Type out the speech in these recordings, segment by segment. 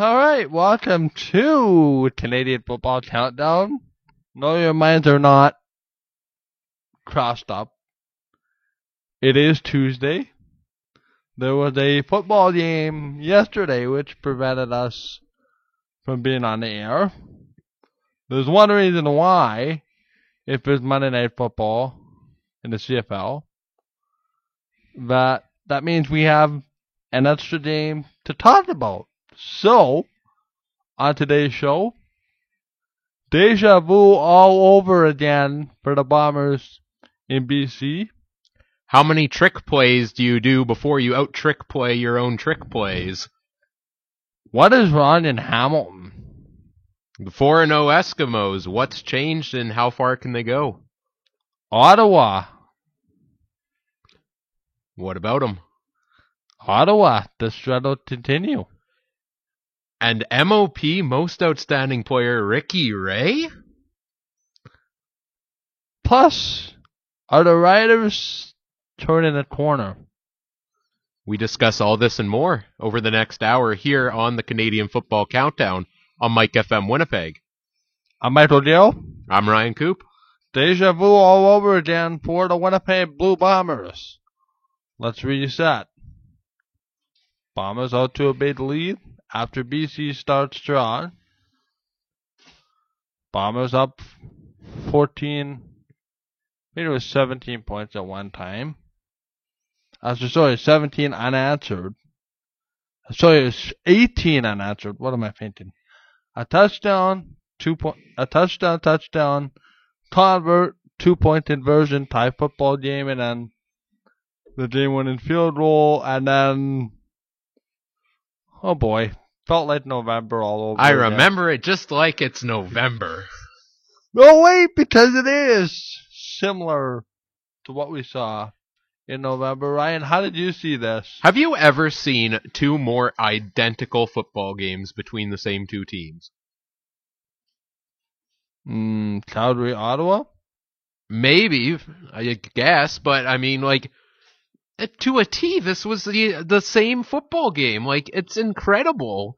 All right, welcome to Canadian Football Countdown. No, your minds are not crossed up. It is Tuesday. There was a football game yesterday which prevented us from being on the air. There's one reason why, if it's Monday Night Football in the CFL, that that means we have an extra game to talk about. So, on today's show, deja vu all over again for the Bombers in BC. How many trick plays do you do before you out trick play your own trick plays? What is wrong in Hamilton? The 4 0 Eskimos, what's changed and how far can they go? Ottawa. What about them? Ottawa. The struggle continue. And MOP Most Outstanding Player Ricky Ray? Plus, are the Riders turning a corner? We discuss all this and more over the next hour here on the Canadian Football Countdown on Mike FM Winnipeg. I'm Michael Gill. I'm Ryan Coop. Deja vu all over again for the Winnipeg Blue Bombers. Let's reset. Bombers out to a big lead after BC starts strong. Bombers up 14, maybe it was 17 points at one time. Uh, so sorry, 17 unanswered. Sorry, it's 18 unanswered. What am I thinking? A touchdown, two point, a touchdown, touchdown, convert, two point inversion, tie football game, and then the game winning field goal, and then oh boy, felt like November all over. I again. remember it just like it's November. No, wait, because it is similar to what we saw in November. Ryan, how did you see this? Have you ever seen two more identical football games between the same two teams? Mm, Calgary, Ottawa. Maybe, I guess, but I mean, like, to a T, this was the the same football game. Like, it's incredible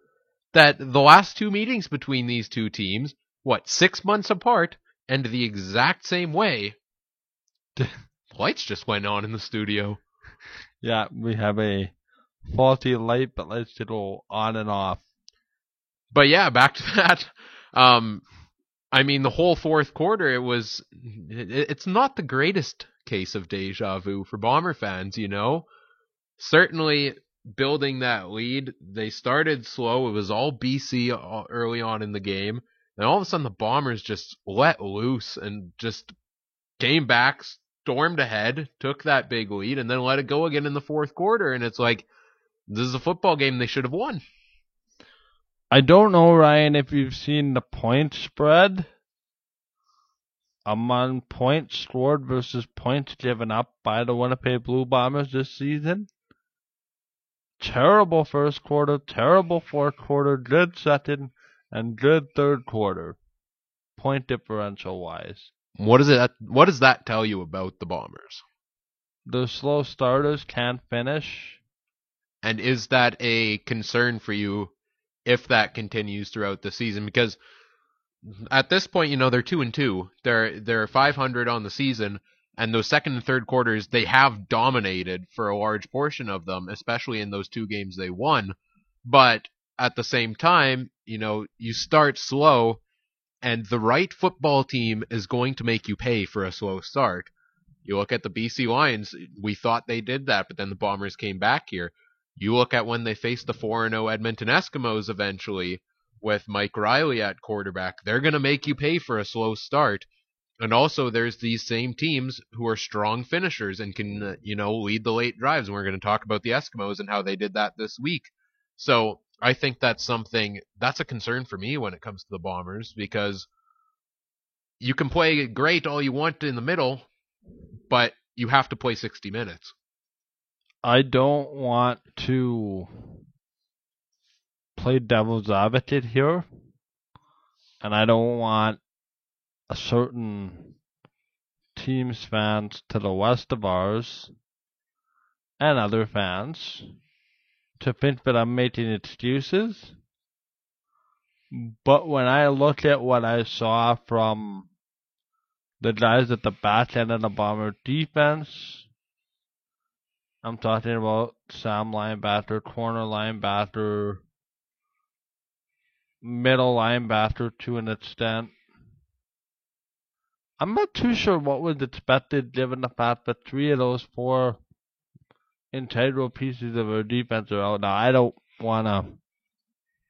that the last two meetings between these two teams, what six months apart, and the exact same way. Lights just went on in the studio. Yeah, we have a faulty light, but let's go on and off. But yeah, back to that. Um, I mean, the whole fourth quarter, it was. It, it's not the greatest case of deja vu for Bomber fans, you know. Certainly, building that lead, they started slow. It was all BC early on in the game, and all of a sudden, the Bombers just let loose and just came back, stormed ahead, took that big lead, and then let it go again in the fourth quarter. And it's like, this is a football game they should have won. I don't know, Ryan, if you've seen the point spread among points scored versus points given up by the Winnipeg Blue Bombers this season. Terrible first quarter, terrible fourth quarter, good second, and good third quarter, point differential wise. What does it? What does that tell you about the Bombers? The slow starters can't finish. And is that a concern for you if that continues throughout the season? Because Mm-hmm. at this point, you know they're two and two. They're they're 500 on the season, and those second and third quarters they have dominated for a large portion of them, especially in those two games they won. But at the same time, you know you start slow, and the right football team is going to make you pay for a slow start. You look at the BC Lions, we thought they did that, but then the Bombers came back here. You look at when they faced the 4 0 Edmonton Eskimos eventually with Mike Reilly at quarterback. They're going to make you pay for a slow start. And also, there's these same teams who are strong finishers and can, you know, lead the late drives. And we're going to talk about the Eskimos and how they did that this week. So I think that's something that's a concern for me when it comes to the Bombers because you can play great all you want in the middle, but you have to play 60 minutes. I don't want to play devil's advocate here, and I don't want a certain team's fans to the west of ours and other fans to think that I'm making excuses. But when I look at what I saw from the guys at the back end of the Bomber defense, I'm talking about Sam linebacker, corner linebacker, middle linebacker to an extent. I'm not too sure what was expected given the fact that three of those four integral pieces of our defense are out. Now, I don't want to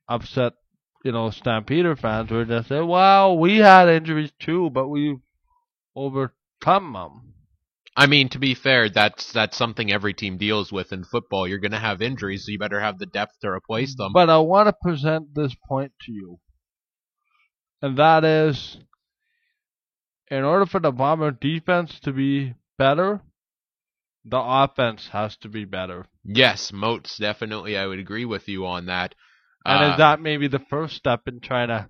upset, you know, Stampeder fans who are just say, well, we had injuries too, but we overcome them. I mean, to be fair, that's that's something every team deals with in football. You're going to have injuries, so you better have the depth to replace them. But I want to present this point to you. And that is in order for the Bomber defense to be better, the offense has to be better. yes, Moats definitely. I would agree with you on that. And Uh, is that maybe the first step in trying to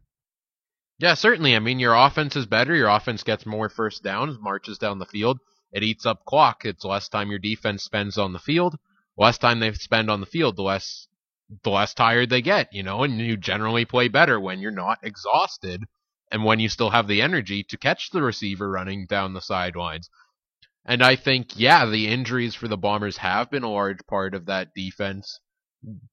Yeah, certainly. I mean, your offense is better. Your offense gets more first downs, marches down the field. It eats up clock. It's less time your defense spends on the field. Less time they spend on the field, the less the less tired they get, you know, and you generally play better when you're not exhausted and when you still have the energy to catch the receiver running down the sidelines. And I think, yeah, the injuries for the Bombers have been a large part of that defense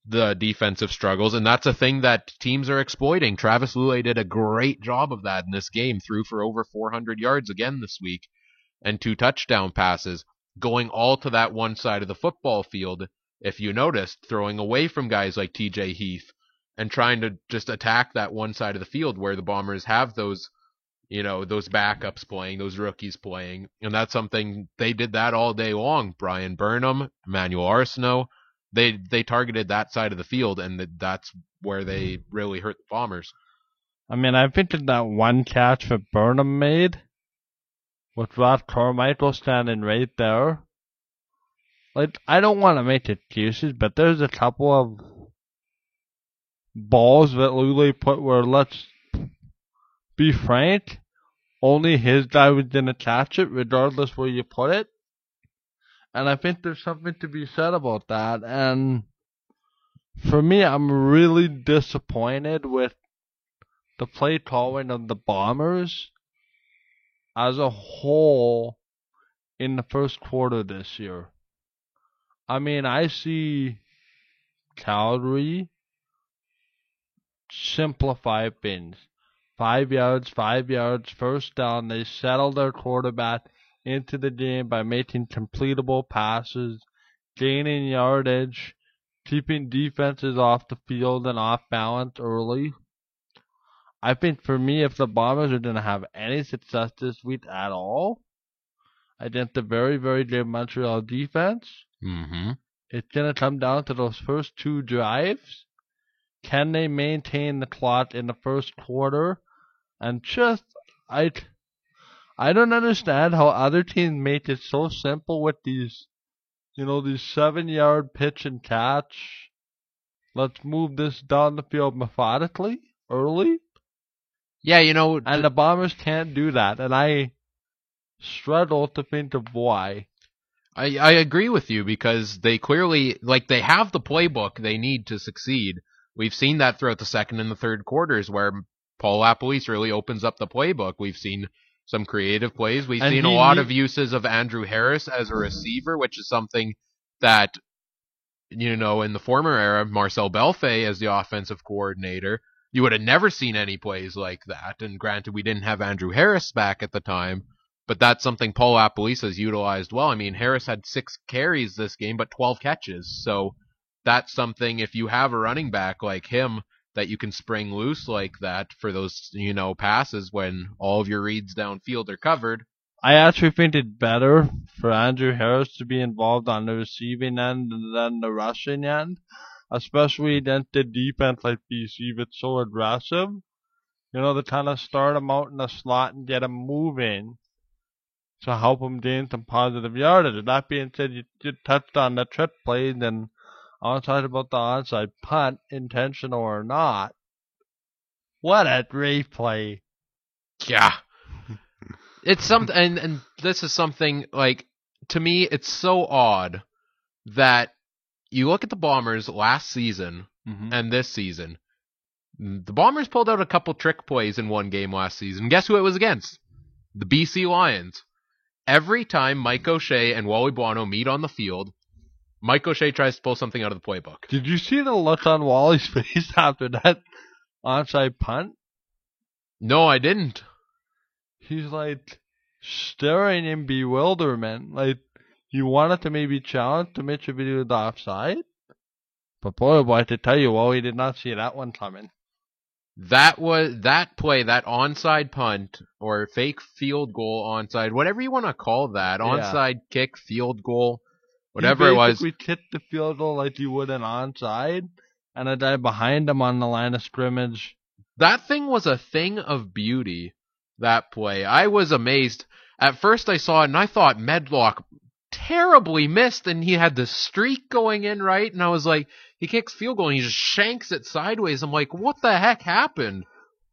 the defensive struggles, and that's a thing that teams are exploiting. Travis Lulay did a great job of that in this game, threw for over 400 yards again this week, and two touchdown passes, going all to that one side of the football field. If you noticed, throwing away from guys like T.J. Heath and trying to just attack that one side of the field where the Bombers have those, you know, those backups playing, those rookies playing, and that's something they did that all day long. Bryan Burnham, Emmanuel Arceneaux they they targeted that side of the field, and that's where they really hurt the Bombers. I mean, I think that that one catch that Burnham made with Roc Carmichael standing right there. Like, I don't want to make excuses, but there's a couple of balls that Lulay put where, let's be frank, only his guy was going to catch it, regardless where you put it. And I think there's something to be said about that. And for me, I'm really disappointed with the play calling of the Bombers as a whole in the first quarter this year. I mean, I see Calgary simplify things. Five yards, five yards, first down. They settle their quarterback into the game by making completable passes, gaining yardage, keeping defenses off the field and off balance early. I think for me, if the Bombers are going to have any success this week at all against the very, very good Montreal defense, Mm-hmm. it's going to come down to those first two drives. Can they maintain the clock in the first quarter? And just, I, I don't understand how other teams make it so simple with these, you know, these seven yard pitch and catch. Let's move this down the field methodically, early. Yeah, you know, And the Bombers can't do that. And I struggle to think of why. I I agree with you because they clearly like they have the playbook they need to succeed. We've seen that throughout the second and the third quarters where Paul LaPolice really opens up the playbook. We've seen some creative plays. We've And seen a lot he- of uses of Andrew Harris as a receiver, which is something that you know in the former era, Marcel Bellefeuille as the offensive coordinator, you would have never seen any plays like that. And granted, we didn't have Andrew Harris back at the time, but that's something Paul LaPolice has utilized well. I mean, Harris had six carries this game, but 12 catches. So that's something, if you have a running back like him, that you can spring loose like that for those, you know, passes when all of your reads downfield are covered. I actually think it's better for Andrew Harris to be involved on the receiving end than the rushing end especially against the defense like BC that's so aggressive. You know, to kind of start them out in the slot and get them moving to help them gain some positive yardage. That being said, you, you touched on the trick plays, and I want to talk about the onside punt, intentional or not. What a great play! Yeah. It's something, and, and this is something like to me. It's so odd that you look at the Bombers last season Mm-hmm. and this season. The Bombers pulled out a couple trick plays in one game last season. Guess who it was against? The BC Lions. Every time Mike O'Shea and Wally Buono meet on the field, Mike O'Shea tries to pull something out of the playbook. Did you see the look on Wally's face after that onside punt? No, I didn't. He's like staring in bewilderment, like he wanted to maybe challenge to Mitch if he was offside. But boy, oh boy, I have to tell you, Wally did not see that one coming. That was that play, that onside punt or fake field goal onside, whatever you want to call that, Yeah. onside kick, field goal, whatever it was. We kicked the field goal like you would an onside, and a guy behind him on the line of scrimmage. That thing was a thing of beauty. That play, I was amazed. At first, I saw it and I thought Medlock terribly missed, and he had the streak going in right, and I was like, he kicks field goal and he just shanks it sideways. I'm like, what the heck happened?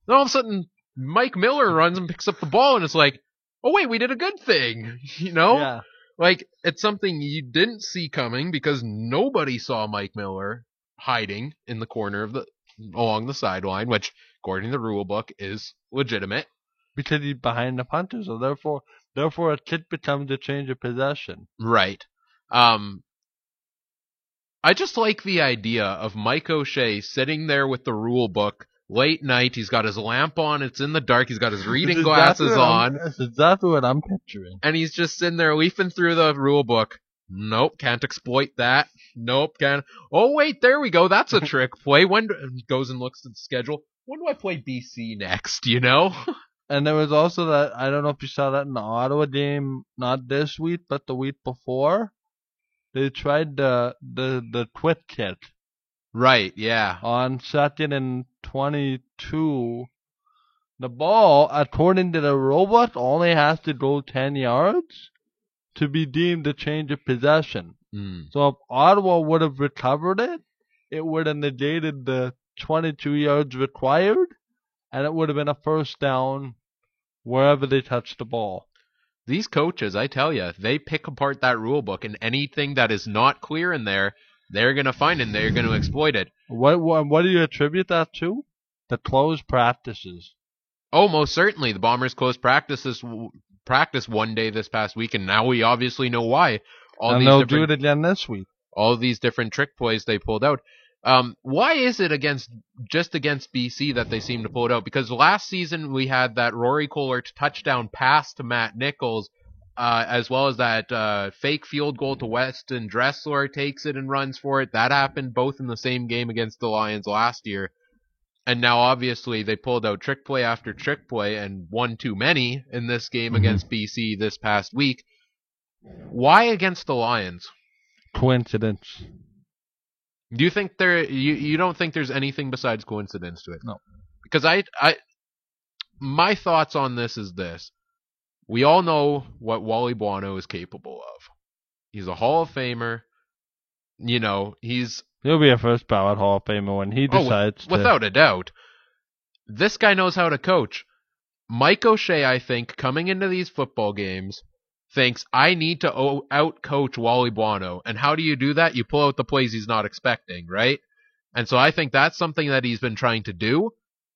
Then all of a sudden, Mike Miller runs and picks up the ball, and it's like, oh wait, we did a good thing, you know? Yeah. Like it's something you didn't see coming because nobody saw Mike Miller hiding in the corner of the along the sideline, which according to the rule book is legitimate. Because he's behind the punter, so therefore, therefore a kick becomes a change of possession. Right. Um I just like the idea of Mike O'Shea sitting there with the rule book late night. He's got his lamp on. It's in the dark. He's got his reading glasses exactly what I'm- on. That's exactly what I'm picturing. and he's just sitting there leafing through the rule book. Nope, can't exploit that. Nope, can't. Oh wait, there we go. That's a trick play. When do, goes and looks at the schedule. When do I play BC next? You know? And there was also that I don't know if you saw that in the Ottawa game, not this week, but the week before. They tried the the the twit kit right. Yeah. on second and twenty two. The ball, according to the robot, only has to go ten yards to be deemed a change of possession. Mm. So if Ottawa would have recovered it, it would have negated the 22 yards required, and it would have been a first down wherever they touched the ball. These coaches, I tell you, they pick apart that rule book, and anything that is not clear in there, they're gonna find it and they're gonna exploit it. What what, what do you attribute that to? The closed practices. Oh, most certainly. The Bombers closed practices practice one day this past week, and now we obviously know why. All and these they'll do it again this week. all these different trick plays they pulled out. Um, why is it against just against BC that they seem to pull it out? Because last season we had that Rory Collard touchdown pass to Matt Nichols, uh, as well as that uh, fake field goal to Weston Dressler takes it and runs for it. That happened both in the same game against the Lions last year. And now obviously they pulled out trick play after trick play and one too many in this game Mhm. against BC this past week. Why against the Lions? Coincidence. Do you think there you you don't think there's anything besides coincidence to it? No. Because I I my thoughts on this is this. We all know what Wally Buono is capable of. He's a Hall of Famer. You know, he's He'll be a first ballot Hall of Famer when he Oh, decides to. without a doubt. This guy knows how to coach. Mike O'Shea, I think, coming into these football games, thinks I need to out coach Wally Buono. And how do you do that? You pull out the plays he's not expecting, right? And so I think that's something that he's been trying to do.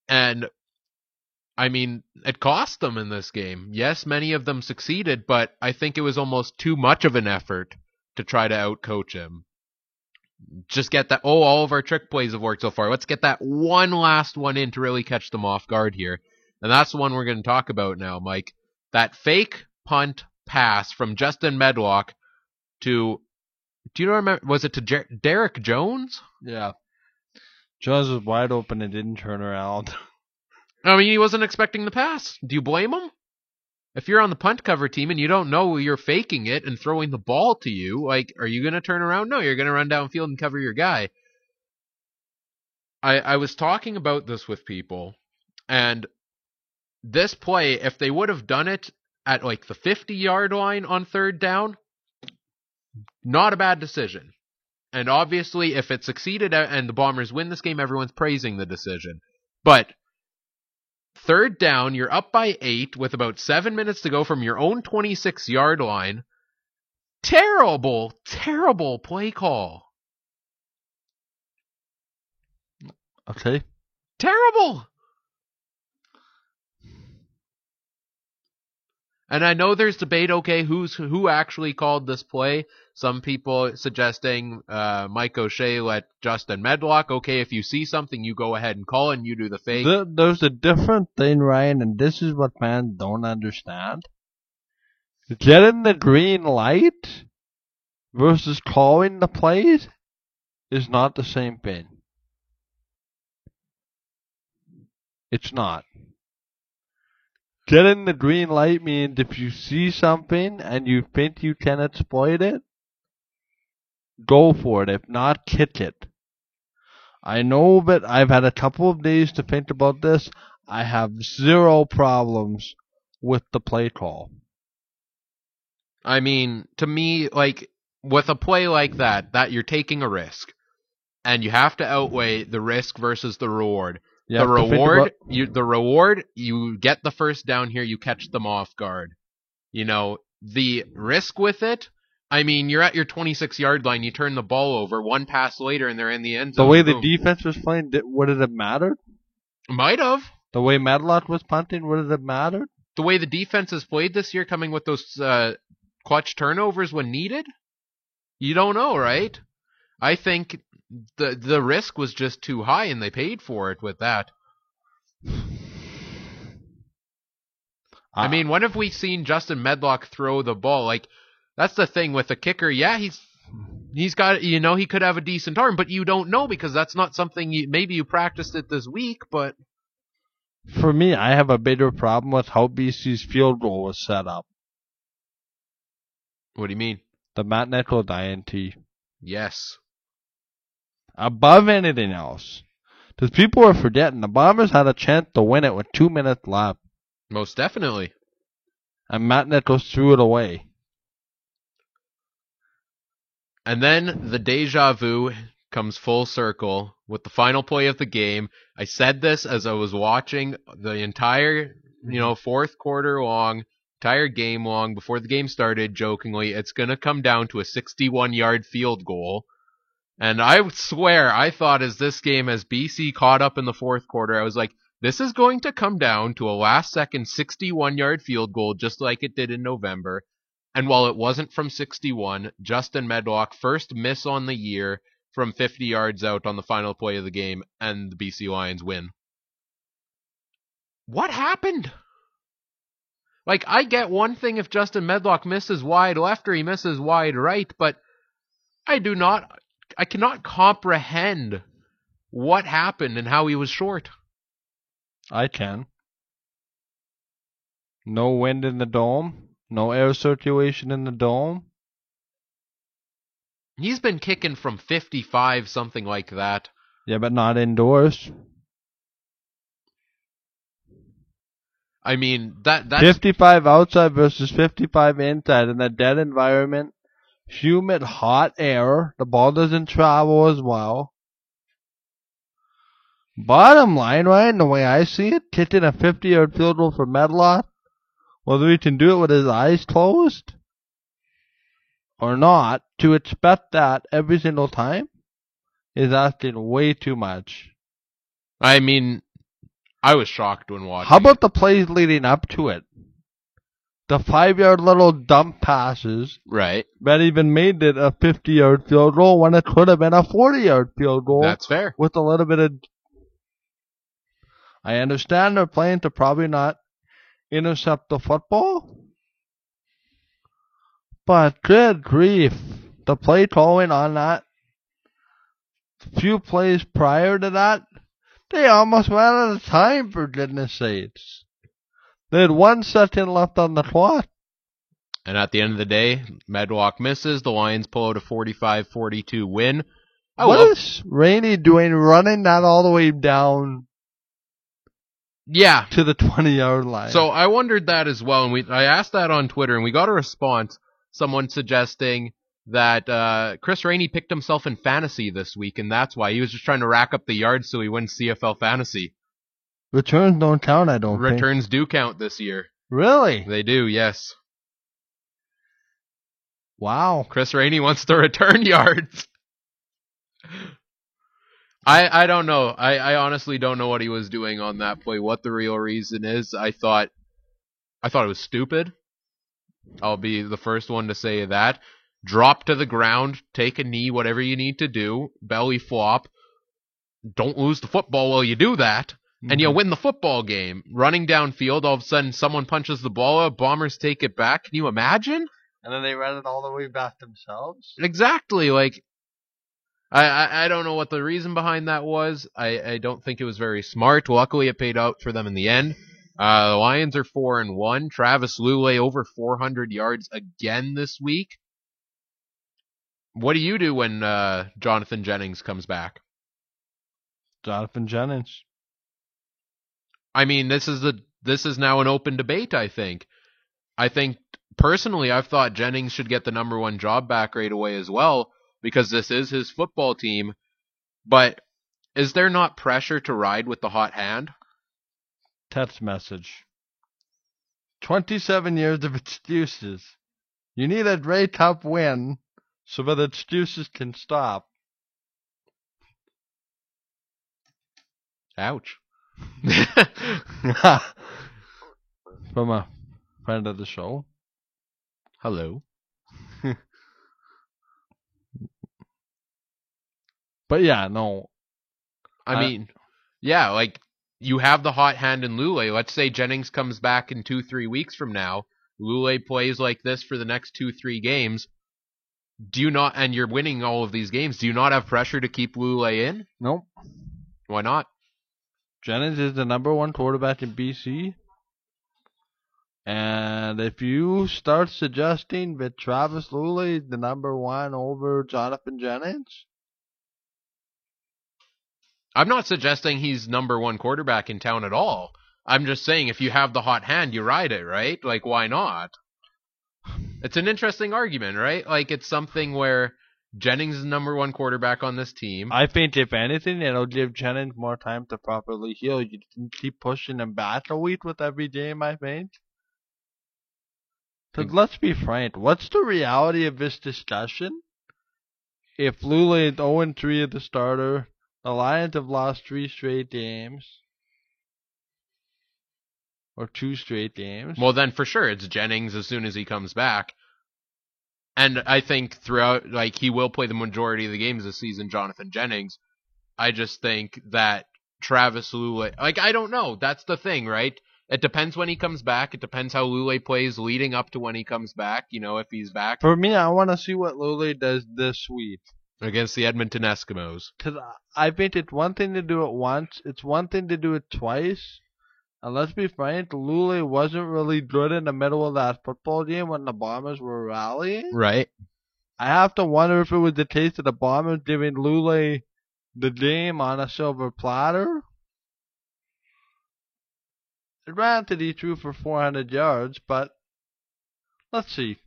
And I mean, it cost them in this game. Yes, many of them succeeded, but I think it was almost too much of an effort to try to outcoach him. Just get that. Oh, all of our trick plays have worked so far. Let's get that one last one in to really catch them off guard here. And that's the one we're going to talk about now, Mike. That fake punt pass from Justin Medlock to. Do you remember? Was it to Jer- Derek Jones? Yeah. Jones was wide open and didn't turn around. I mean, he wasn't expecting the pass. Do you blame him? If you're on the punt cover team and you don't know you're faking it and throwing the ball to you, like, are you going to turn around? No, you're going to run downfield and cover your guy. I, I was talking about this with people, and this play, if they would have done it at like the 50 yard line on third down, not a bad decision. And obviously, if it succeeded uh, and the Bombers win this game, everyone's praising the decision. But third down, you're up by eight with about seven minutes to go from your own 26 yard line. Terrible, terrible play call. Okay. Terrible. And I know there's debate. Okay, who's who actually called this play? Some people suggesting uh, Mike O'Shea let Justin Medlock. Okay, if you see something, you go ahead and call and you do the fake. Th- there's a different thing, Ryan, and this is what fans don't understand. Getting the green light versus calling the plays is not the same thing. It's not. Getting the green light means if you see something and you think you can exploit it, go for it. If not, kick it. I know that I've had a couple of days to think about this. I have zero problems with the play call. I mean, to me, like, with a play like that, that you're taking a risk. And you have to outweigh the risk versus the reward. You the have to think reward, you the reward, you get the first down here, you catch them off guard. You know, the risk with it, I mean, you're at your 26 yard line, you turn the ball over, one pass later, and they're in the end zone. the way the Boom. defense was playing, did, would it have mattered? might have The way Medlock was punting, would it have mattered? the way the defense has played this year, coming with those uh, clutch turnovers when needed. You don't know, right? I think the the risk was just too high, and they paid for it with that. I Uh, mean, when have we seen Justin Medlock throw the ball? Like, that's the thing with the kicker. Yeah, he's he's got you know he could have a decent arm, but you don't know because that's not something you maybe you practiced it this week, but for me, I have a bigger problem with how BC's field goal was set up. what do you mean? The Matt Nichols INT. Yes, Above anything else. Because people are forgetting the Bombers had a chance to win it with two minutes left. most definitely. And Matt Nichols threw it away. And then the deja vu comes full circle with the final play of the game. I said this as I was watching the entire, you know, fourth quarter long, entire game long before the game started, jokingly, it's going to come down to a 61 yard field goal. And I swear, I thought as this game, as BC caught up in the fourth quarter, I was like, this is going to come down to a last second 61 yard field goal, just like it did in November. And while it wasn't from 61, Justin Medlock first miss on the year from 50 yards out on the final play of the game, and the BC Lions win. What happened? Like, I get one thing if Justin Medlock misses wide left or he misses wide right, but I do not, I cannot comprehend what happened and how he was short. I can. No wind in the dome. No air circulation in the dome. He's been kicking from 55, something like that. Yeah, but not indoors. I mean, that that's 55 outside versus 55 inside in a dead environment. Humid, hot air. The ball doesn't travel as well. Bottom line, Ryan, the way I see it, kicking a 50 yard field goal for Medlock, whether he can do it with his eyes closed or not, to expect that every single time is asking way too much. I mean, I was shocked when watching. How about the plays leading up to it? The five yard little dump passes right? that even made it a 50 yard field goal when it could have been a 40 yard field goal That's fair. with a little bit of. I understand they're playing to probably not intercept the football. But good grief. The play calling on that few plays prior to that, they almost ran out of time for goodness sakes. They had one second left on the clock. And at the end of the day, Medlock misses. The Lions pull out a 45-42 win. I what love- is Rainey doing running that all the way down Yeah. to the 20 yard line? So I wondered that as well, and we I asked that on Twitter, and we got a response. Someone suggesting that uh, Chris Rainey picked himself in fantasy this week, and that's why he was just trying to rack up the yards so he wins CFL fantasy. Returns don't count, I don't think. Returns do count this year. Really? They do, yes. Wow. Chris Rainey wants to return yards. I I don't know. I, I honestly don't know what he was doing on that play. What the real reason is? I thought I thought it was stupid. I'll be the first one to say that. Drop to the ground, take a knee, whatever you need to do, belly flop. Don't lose the football while you do that, and Mm-hmm. you win the football game. Running downfield, all of a sudden someone punches the ball out, bombers take it back. Can you imagine? And then they run it all the way back themselves? Exactly. Like, I, I, I don't know what the reason behind that was. I, I don't think it was very smart. Luckily, it paid out for them in the end. Uh, the Lions are four and one. Travis Lulay over 400 yards again this week. What do you do when uh, Jonathan Jennings comes back? Jonathan Jennings. I mean, this is a this is now an open debate. I think. I think personally, I've thought Jennings should get the number one job back right away as well because this is his football team. But is there not pressure to ride with the hot hand? Text message. 27 years of excuses. You need a great tough win so that excuses can stop. Ouch. From a friend of the show. Hello. But yeah, no. I Uh, mean, yeah, like you have the hot hand in Lulay. Let's say Jennings comes back in two, three weeks from now. Lulay plays like this for the next two, three games. Do you not, and you're winning all of these games, do you not have pressure to keep Lulay in? Nope. Why not? Jennings is the number one quarterback in BC. And if you start suggesting that Travis Lulay is the number one over Jonathan Jennings, I'm not suggesting he's number one quarterback in town at all. I'm just saying if you have the hot hand, you ride it, right? Like, why not? It's an interesting argument, right? Like, it's something where Jennings is the number one quarterback on this team. I think if anything, it'll give Jennings more time to properly heal. You can keep pushing him back a week with every game, I think. Because mm. let's be frank, what's the reality of this discussion? If Lulay is 0 3 as the starter, the Lions have lost three straight games. Or two straight games. Well, then for sure it's Jennings as soon as he comes back. And I think throughout, like, he will play the majority of the games this season, Jonathan Jennings. I just think that Travis Lulay, like, I don't know. That's the thing, right? It depends when he comes back. It depends how Lulay plays leading up to when he comes back, you know, if he's back For me, I want to see what Lulay does this week. against the Edmonton Eskimos. Cause I think it's one thing to do it once, it's one thing to do it twice. And let's be frank, Lulay wasn't really good in the middle of that football game when the Bombers were rallying. Right. I have to wonder if it was the case of the Bombers giving Lulay the game on a silver platter. Granted, he threw for 400 yards, but let's see.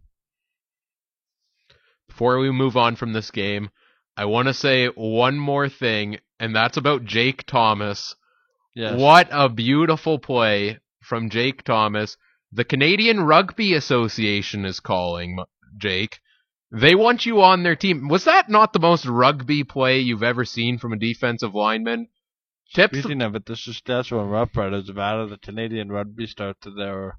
Before we move on from this game, I want to say one more thing, and that's about Jake Thomas. Yes. What a beautiful play from Jake Thomas. The Canadian Rugby Association is calling, Jake. They want you on their team. Was that not the most rugby play you've ever seen from a defensive lineman? Tips. Speaking of it, the Saskatchewan Roughriders have added the Canadian rugby star to their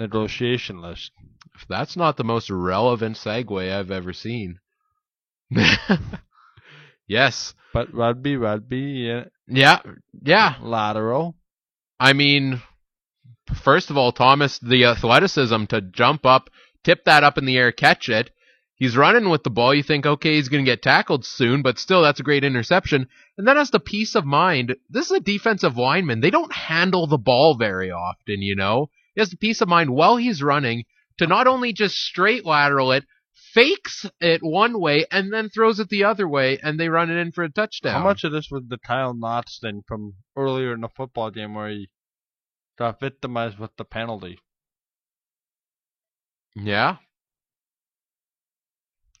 negotiation list. If that's not the most relevant segue I've ever seen. yes. But rugby, rugby, yeah, Yeah. Yeah. lateral. I mean, first of all, Thomas, the athleticism to jump up, tip that up in the air, catch it. He's running with the ball. You think, okay, he's going to get tackled soon, but still, that's a great interception. And then has the peace of mind. This is a defensive lineman. They don't handle the ball very often, you know? He has the peace of mind while he's running to not only just straight lateral it, fakes it one way and then throws it the other way, and they run it in for a touchdown. How much of this was the Kyle Knox thing from earlier in the football game where he got victimized with the penalty? Yeah.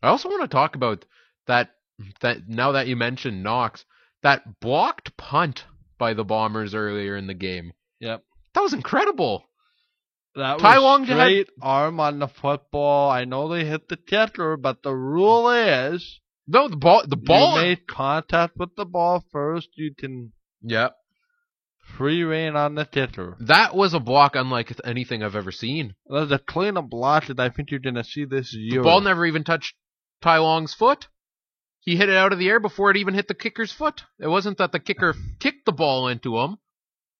I also want to talk about that. That now that you mentioned Knox, that blocked punt by the Bombers earlier in the game. Yep. That was incredible. That Ty was Long had- straight arm on the football. I know they hit the kicker, but the rule is No, the ball. The ball. you made contact with the ball first. You can Yep. free reign on the kicker. That was a block unlike anything I've ever seen. There's a cleaner block that I think you're gonna see this year. The ball never even touched Ty Long's foot. He hit it out of the air before it even hit the kicker's foot. It wasn't that the kicker kicked the ball into him.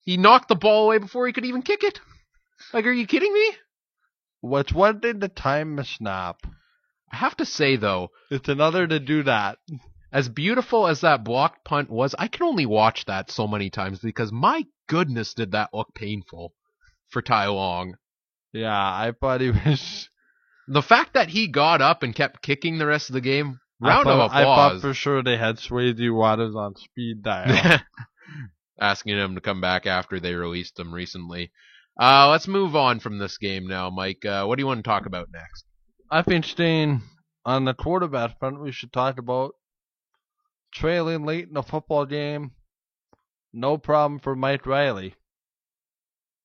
He knocked the ball away before he could even kick it. Like, are you kidding me? What's one thing to time snap? I have to say though, It's another to do that. as beautiful as that blocked punt was, I can only watch that so many times because my goodness, did that look painful for Ty Long. Yeah, I thought he was. The fact that he got up and kept kicking the rest of the game, I round thought, of I thought applause. for sure they had Swayze Waters on speed dial. Asking him to come back after they released him recently. Uh, let's move on from this game now, Mike. Uh, what do you want to talk about next? I think staying on the quarterback front, we should talk about trailing late in the football game. No problem for Mike Reilly.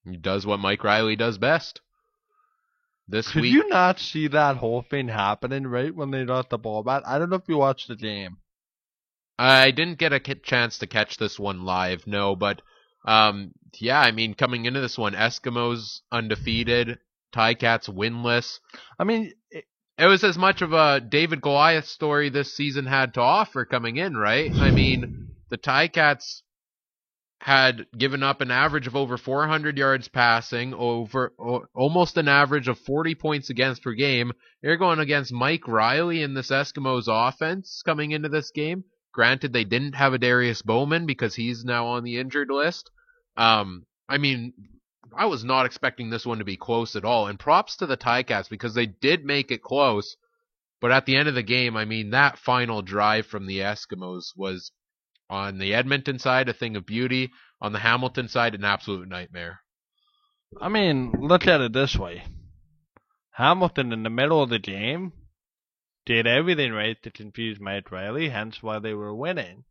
He does what Mike Reilly does best. This Could week, you not see that whole thing happening right when they got the ball back? I don't know if you watched the game. I didn't get a chance to catch this one live, no, but um, yeah, I mean, coming into this one, Eskimos undefeated, Ti-Cats winless. I mean, it, It was as much of a David Goliath story this season had to offer coming in, right? I mean, the Ti-Cats had given up an average of over 400 yards passing, over o- almost an average of 40 points against per game. They're going against Mike Reilly in this Eskimos offense coming into this game. Granted, they didn't have Adarius Bowman because he's now on the injured list. Um, I mean, I was not expecting this one to be close at all. And props to the Cats because they did make it close. But at the end of the game, I mean, that final drive from the Eskimos was on the Edmonton side a thing of beauty. On the Hamilton side, an absolute nightmare. I mean, look at it this way. Hamilton in the middle of the game did everything right to confuse Mike Reilly, hence why they were winning.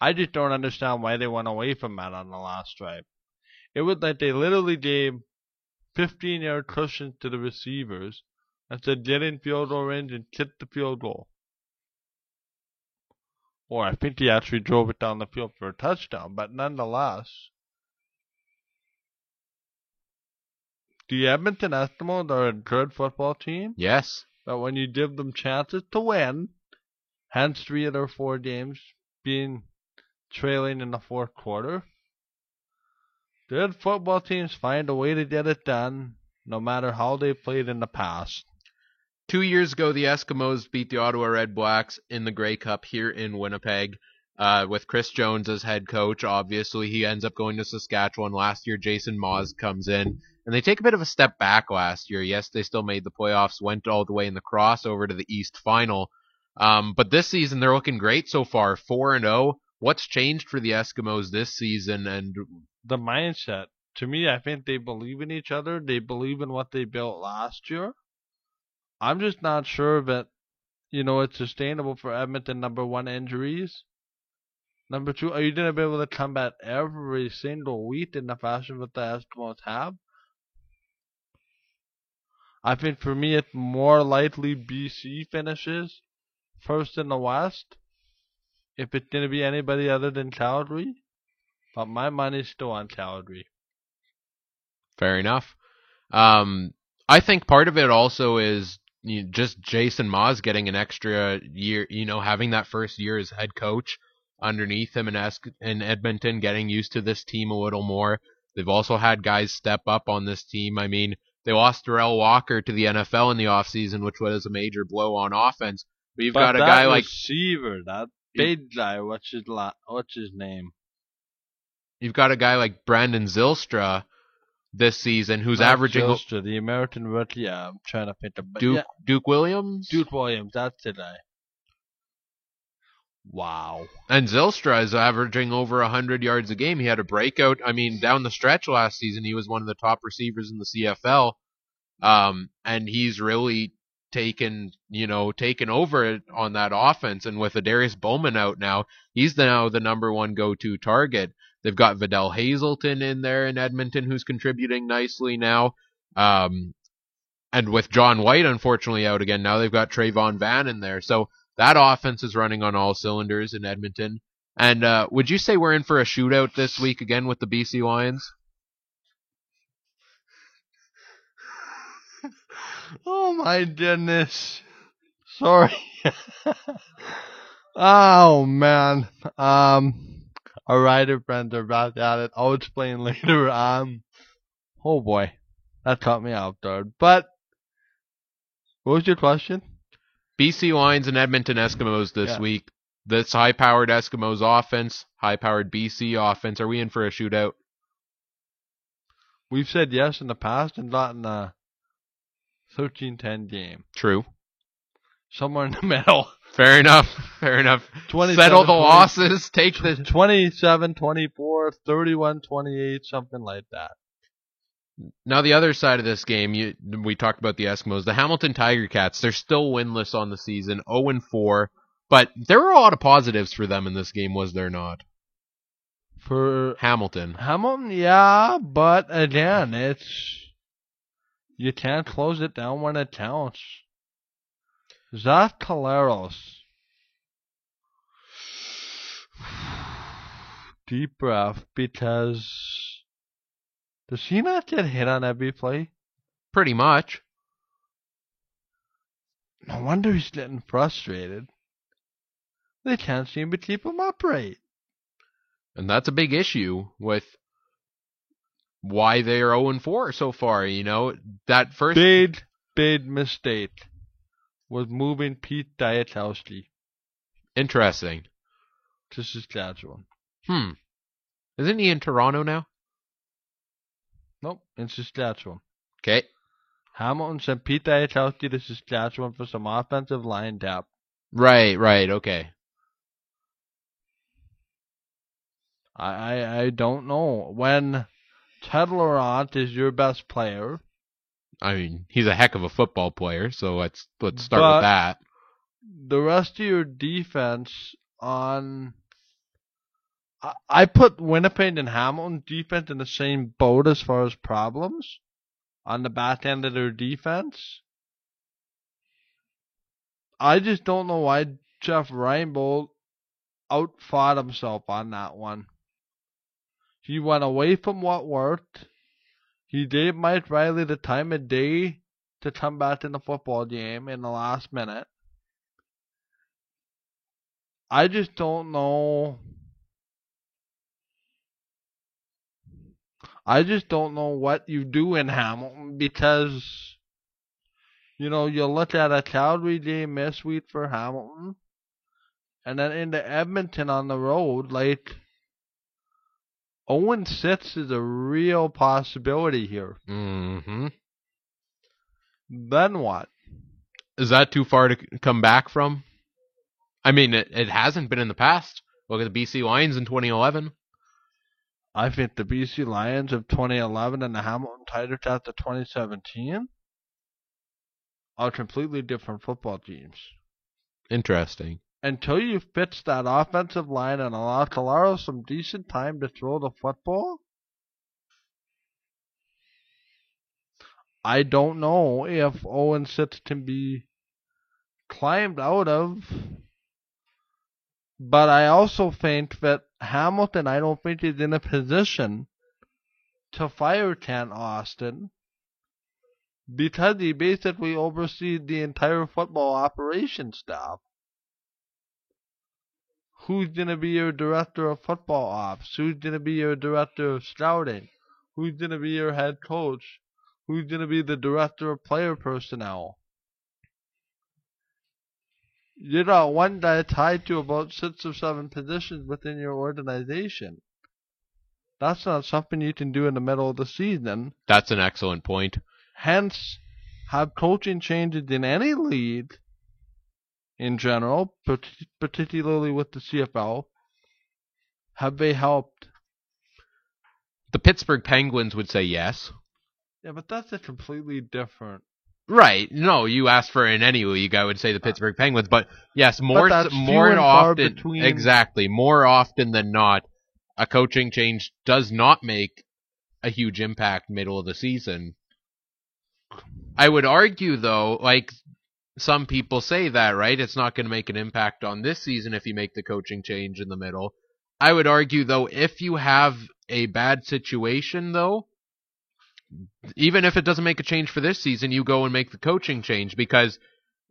I just don't understand why they went away from that on the last drive. It was like they literally gave 15 yard cushions to the receivers and said get in field goal range and kick the field goal. Or I think he actually drove it down the field for a touchdown, but nonetheless. The Edmonton Eskimos are a good football team, Yes. But when you give them chances to win, hence three of their four games being trailing in the fourth quarter, good football teams find a way to get it done, no matter how they played in the past. Two years ago, the Eskimos beat the Ottawa Redblacks in the Grey Cup here in Winnipeg. Uh, with Chris Jones as head coach, obviously he ends up going to Saskatchewan. Last year, Jason Maas comes in, and they take a bit of a step back last year. Yes, they still made the playoffs, went all the way in the crossover to the East Final. Um, but this season they're looking great so far, four and zero. What's changed for the Eskimos this season? And The mindset. To me, I think they believe in each other. They believe in what they built last year. I'm just not sure that, you know, it's sustainable for Edmonton. Number one, injuries. Number two, are you going to be able to combat every single week in the fashion that the Eskimos have? I think for me, it's more likely BC finishes first in the West. If it's going to be anybody other than Calgary. But my money's still on Calgary. Fair enough. Um, I think part of it also is you know, just Jason Maas getting an extra year, you know, having that first year as head coach underneath him Esk- in Edmonton, getting used to this team a little more. They've also had guys step up on this team. I mean, they lost Derel Walker to the NFL in the offseason, which was a major blow on offense. But you've But got a guy like receiver, that big guy. What's his la- What's his name? you've got a guy like Brandon Zylstra, this season, who's averaging to the American rookie. Yeah, I'm trying to think of Duke yeah, Duke Williams. Duke Williams. That's today. Wow. And Zylstra is averaging over 100 yards a game. He had a breakout. I mean, down the stretch last season, he was one of the top receivers in the CFL. Um, and he's really taken, you know, taken over on that offense. And with Darius Bowman out now, he's now the number one go-to target. They've got Vidal Hazelton in there in Edmonton, who's contributing nicely now. Um, and with John White unfortunately out again, now they've got Travon Van in there. So that offense is running on all cylinders in Edmonton. And uh, would you say we're in for a shootout this week again with the BC Lions? Oh my goodness. Sorry. oh man. Um writer friends are back at it. I'll explain later. Um oh boy. That caught me off guard. But what was your question? BC Lions and Edmonton Eskimos this Yeah. week. This high-powered Eskimos offense, high-powered BC offense. Are we in for a shootout? We've said yes in the past and gotten a 13-10 game. True. Somewhere in the middle. Fair enough. Fair enough. 27, Settle the 20 losses. Take the 27, 24, 31, 28, something like that. Now the other side of this game, you, we talked about the Eskimos, the Hamilton Tiger Cats. They're still winless on the season, 0 and 4, but there were a lot of positives for them in this game, was there not? For Hamilton. Hamilton, yeah, but again, it's you can't close it down when it counts. Zach Collaros. Deep breath because does he not get hit on every play? Pretty much. No wonder he's getting frustrated. They can't seem to keep him upright. And that's a big issue with why they're 0 4 so far, you know. That first Big, big mistake was moving Pete Dyakowski interesting. to Saskatchewan. Hmm. Isn't he in Toronto now? Nope, in Saskatchewan. Okay. Hamilton sent Pete Dyakowski to Saskatchewan for some offensive line depth. Right, right, okay. I, I, I don't know. When Ted Laurent is your best player, I mean, he's a heck of a football player, so let's let's start with that. the rest of your defense on. I, put Winnipeg and Hamilton defense in the same boat as far as problems on the back end of their defense. I just don't know why Jeff Reinebold outfought himself on that one. He went away from what worked. He gave Mike Reilly the time of day to come back in the football game in the last minute. I just don't know. I just don't know what you do in Hamilton because, you know, you look at a Calgary game this week for Hamilton, and then into Edmonton on the road, like, 0 6 is a real possibility here. Mm-hmm. Then what? Is that too far to come back from? I mean, it, it hasn't been in the past. Look at the BC Lions in 2011. I think the BC Lions of 2011 and the Hamilton Tiger Cats of 2017 are completely different football teams. Interesting. Until you fix that offensive line and allow Collaros some decent time to throw the football, I don't know if 0 6 can be climbed out of. But I also think that Hamilton, I don't think is in a position to fire Kent Austin because he basically oversees the entire football operation staff. Who's going to be your director of football ops? Who's going to be your director of scouting? Who's going to be your head coach? Who's going to be the director of player personnel? You got one guy tied to about six or seven positions within your organization. That's not something you can do in the middle of the season. That's an excellent point. Hence, have coaching changes in any league in general, part- particularly with the CFL, have they helped? The Pittsburgh Penguins would say yes. Yeah, but that's a completely different. Right. No, you asked for in any league, I would say the uh, Pittsburgh Penguins, but yes, more that's more often between. exactly, more often than not, a coaching change does not make a huge impact middle of the season. I would argue though, like some people say that, right? It's not going to make an impact on this season if you make the coaching change in the middle. I would argue though, if you have a bad situation though, even if it doesn't make a change for this season, you go and make the coaching change because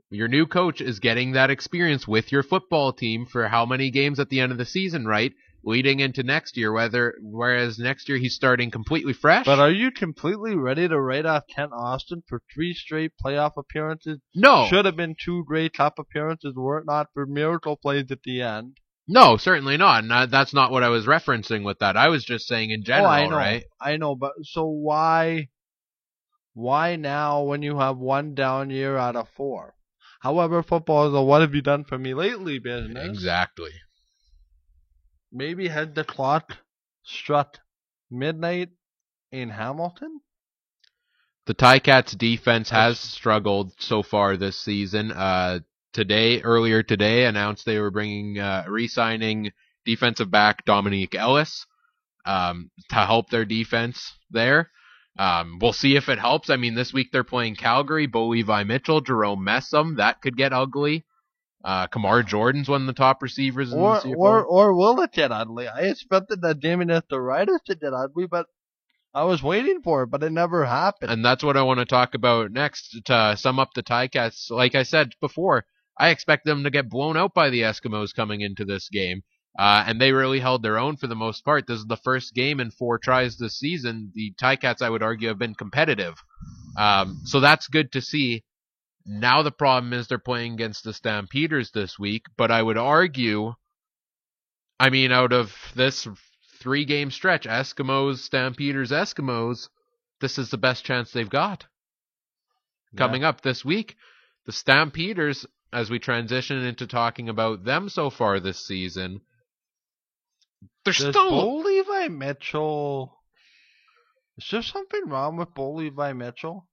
your new coach is getting that experience with your football team for how many games at the end of the season, right? Leading into next year, whether whereas next year he's starting completely fresh. But are you completely ready to write off Kent Austin for three straight playoff appearances? no, Should have been two great top appearances were it not for miracle plays at the end. No, certainly not. And that's not what I was referencing with that. I was just saying in general, oh, I know, right? I know, but so why, why now when you have one down year out of four? However, football is a what have you done for me lately business. Exactly. Maybe had the clock struck midnight in Hamilton. The Ticats defense has struggled so far this season. Uh, today, earlier today, announced they were bringing, uh, re-signing defensive back Dominique Ellis, um, to help their defense there. Um, we'll see if it helps. I mean, this week they're playing Calgary, Bo Levi Mitchell, Jerome Messam. That could get ugly. Uh, Kamar Jordan's one of the top receivers in Or, the CFL. or, or will it get ugly? I expected that Damien Ephtiritis to get ugly, but I was waiting for it, but it never happened. And that's what I want to talk about next to sum up the Ticats. Like I said before, I expect them to get blown out by the Eskimos coming into this game. Uh, and they really held their own for the most part. This is the first game in four tries this season. The Ticats, I would argue, have been competitive. Um, so that's good to see. Now the problem is they're playing against the Stampeders this week, but I would argue, I mean, out of this three game stretch, Eskimos, Stampeders, Eskimos, this is the best chance they've got coming up this week. The Stampeders, as we transition into talking about them so far this season, they're Does still Bo Levi Mitchell? Is there something wrong with Bo Levi Mitchell?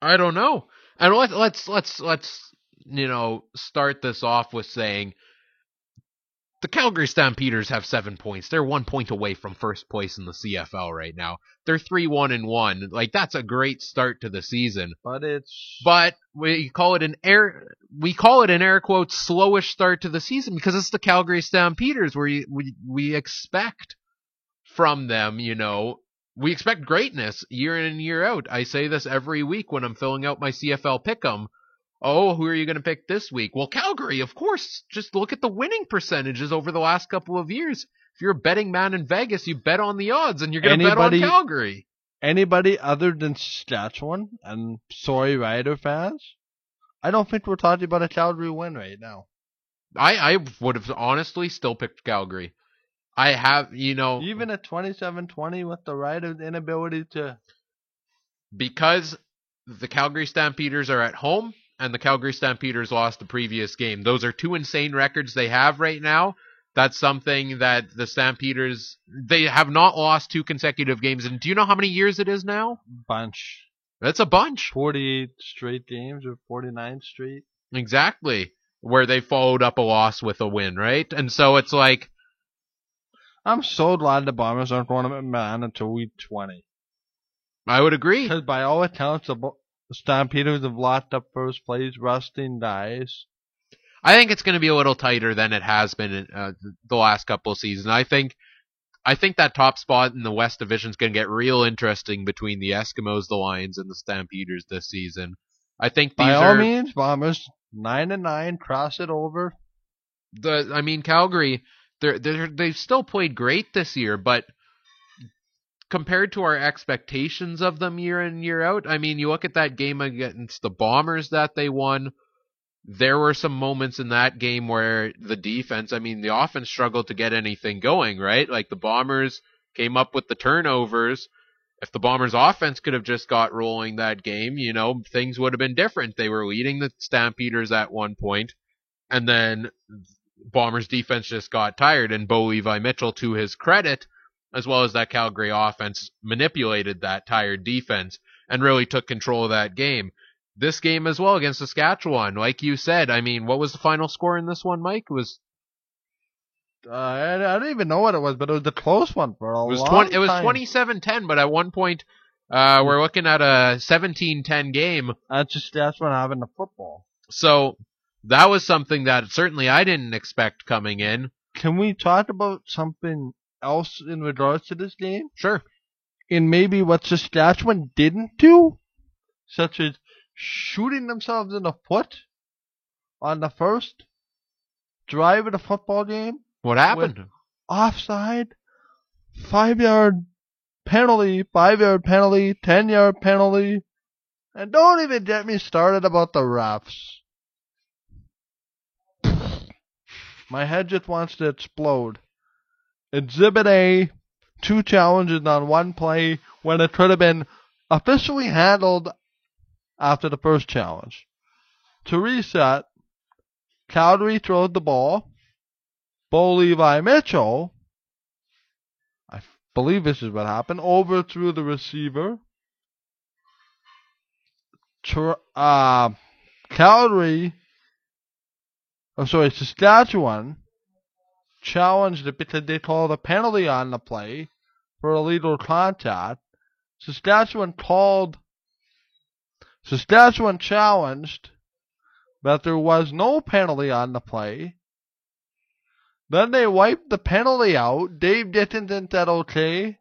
I don't know. And let, let's let's let's you know start this off with saying the Calgary Stampeders have seven points. They're one point away from first place in the CFL right now. They're three one and one. Like that's a great start to the season. But it's But we call it an air we call it an air quotes slowish start to the season because it's the Calgary Stampeders where you, we we expect from them, you know, we expect greatness year in and year out. I say this every week when I'm filling out my CFL pick'em. Oh, who are you going to pick this week? Well, Calgary, of course. Just look at the winning percentages over the last couple of years. If you're a betting man in Vegas, you bet on the odds and you're going to bet on Calgary. anybody other than Saskatchewan and sorry Rider fans. I don't think we're talking about a Calgary win right now. I, I would have honestly still picked Calgary. I have, you know, Even at 27-20 with the Riders' inability to because the Calgary Stampeders are at home and the Calgary Stampeders lost the previous game. Those are two insane records they have right now. That's something that the Stampeders they have not lost two consecutive games. And do you know how many years it is now? bunch. That's a bunch. 48 straight games or 49 straight. Exactly. Where they followed up a loss with a win, right? And so it's like I'm so glad the Bombers aren't going to man until week 20. I would agree. Because by all accounts, the the Stampeders have locked up first place. Rusting dies. I think it's going to be a little tighter than it has been in, uh, the last couple of seasons. I think, I think that top spot in the West Division is going to get real interesting between the Eskimos, the Lions, and the Stampeders this season. I think these By all are means, Bombers nine and nine. Cross it over. the. I mean, Calgary, they're they're they've still played great this year, but compared to our expectations of them year in year out, I mean, you look at that game against the Bombers that they won. There were some moments in that game where the defense, I mean, the offense struggled to get anything going, right? Like the Bombers came up with the turnovers. If the Bombers offense could have just got rolling that game, you know, things would have been different. They were leading the Stampeders at one point, and then Bombers defense just got tired, and Bo Levi Mitchell, to his credit, as well as that Calgary offense, manipulated that tired defense and really took control of that game. This game as well against Saskatchewan, like you said, I mean, what was the final score in this one, Mike? It was Uh, I, I don't even know what it was, but it was a close one for a It was long twenty. It was time. 27-10, but at one point, uh, we're looking at a 17-10 game. That's just that's what happened to football. So that was something that certainly I didn't expect coming in. Can we talk about something else in regards to this game? Sure. In maybe what Saskatchewan didn't do, such as shooting themselves in the foot on the first drive of the football game, What happened? offside, five yard penalty, five yard penalty, ten yard penalty, and don't even get me started about the refs. My head just wants to explode. Exhibit A, two challenges on one play when it could have been officially handled after the first challenge. To reset, Calgary throws the ball. Bo Levi Mitchell, I believe this is what happened, over overthrew the receiver. Uh, Calgary, oh sorry, Saskatchewan challenged because they called a penalty on the play for illegal contact. Saskatchewan called, Saskatchewan challenged that there was no penalty on the play. Then they wiped the penalty out. Dave Dickenson said, okay,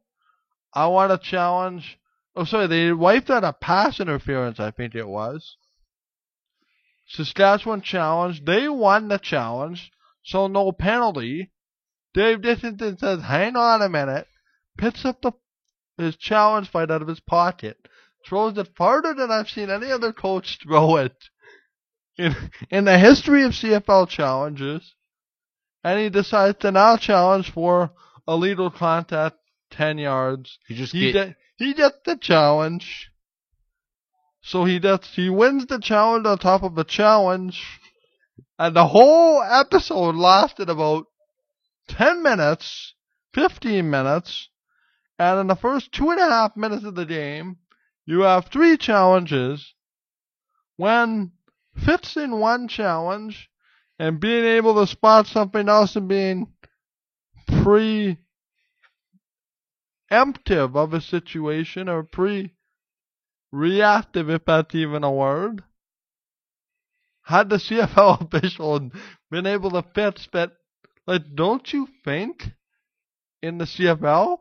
I want to challenge. Oh, sorry, they wiped out a pass interference, I think it was. Saskatchewan challenged. They won the challenge, so no penalty. Dave Dickenson says, hang on a minute, picks up the his challenge fight out of his pocket, throws it farther than I've seen any other coach throw it in, in the history of CFL challenges and he decides to now challenge for illegal contact, ten yards. He just He get, get, he gets the challenge. So he does, he wins the challenge on top of a challenge, and the whole episode lasted about ten minutes, fifteen minutes, and in the first two and a half minutes of the game, you have three challenges. When fits in one challenge, and being able to spot something else and being pre emptive of a situation or pre reactive if that's even a word. Had the CFL official been able to fix that like don't you think in the CFL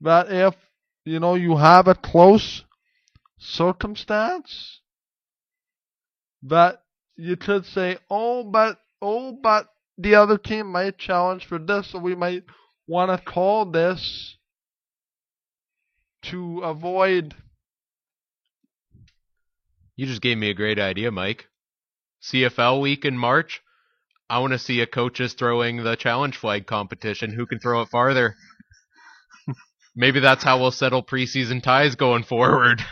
that if you know you have a close circumstance that you could say, oh, but oh, but the other team might challenge for this, so we might want to call this to avoid. you just gave me a great idea, Mike. CFL week in March. I want to see a coaches throwing the challenge flag competition. Who can throw it farther? Maybe that's how we'll settle preseason ties going forward.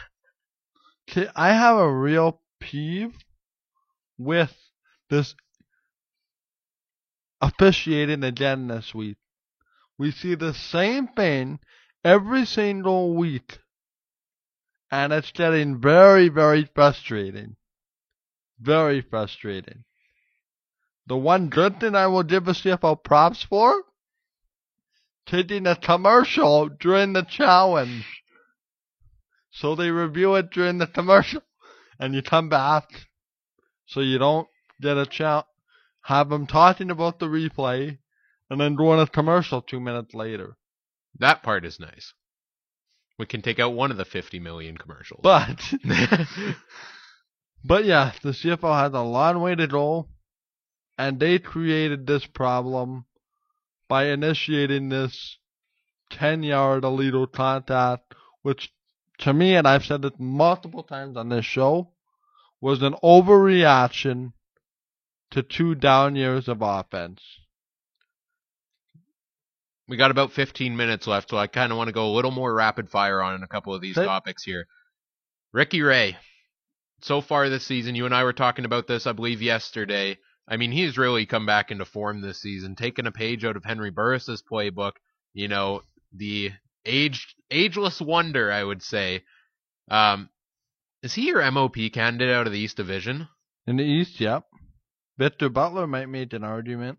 I have a real peeve with this officiating again this week. We see the same thing every single week, and it's getting very, very frustrating. Very frustrating. The one good thing I will give the CFL props for, taking a commercial during the challenge. So they review it during the commercial, and you come back, so you don't get a chance. Have them talking about the replay, and then on a commercial two minutes later. That part is nice. We can take out one of the 50 million commercials. But, but yeah, the CFL has a long way to go, and they created this problem by initiating this 10 yard illegal contact, which to me, and I've said it multiple times on this show, was an overreaction to two down years of offense. we got about 15 minutes left, so I kind of want to go a little more rapid fire on a couple of these topics here. Ricky Ray, so far this season, you and I were talking about this, I believe, yesterday. I mean, he's really come back into form this season, taking a page out of Henry Burris's playbook. You know, the age ageless wonder, I would say. Um, is he your MOP candidate out of the East Division? In the East, yep. Victor Butler might make an argument.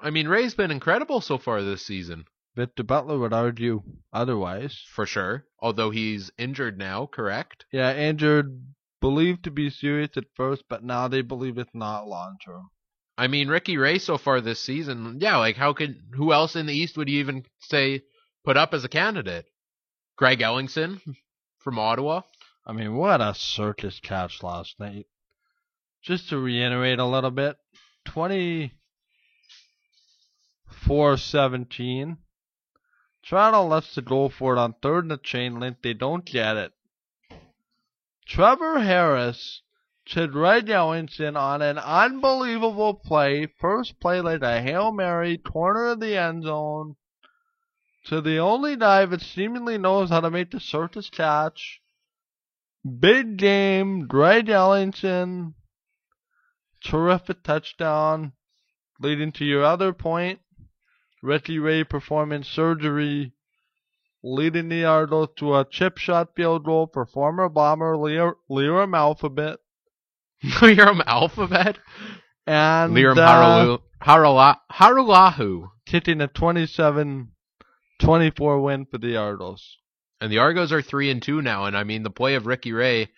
I mean, Ray's been incredible so far this season, Victor Butler would argue otherwise. for sure. Although he's injured now, correct? Yeah, injured, believed to be serious at first, but now they believe it's not long term. I mean, Ricky Ray so far this season, yeah, like how could who else in the East would you even say put up as a candidate? Greg Ellingson from Ottawa. I mean, what a circus catch last night. Just to reiterate a little bit, 24 17. Toronto lets the goal for it on third and a chain link. They don't get it. Trevor Harris to Greg Ellingson on an unbelievable play. First play like a Hail Mary, corner of the end zone. To the only guy that seemingly knows how to make the circus catch. Big game, Greg Ellingson, terrific touchdown, leading to your other point. Ricky Ray performing surgery, leading the Argos to a chip shot field goal for former bomber Liam Alphabet. Lirim Alphabet. And Lirim uh, Harala- Hajrullahu. hitting a 27 24 win for the Argos. And the Argos are three and two now, and I mean the play of Ricky Ray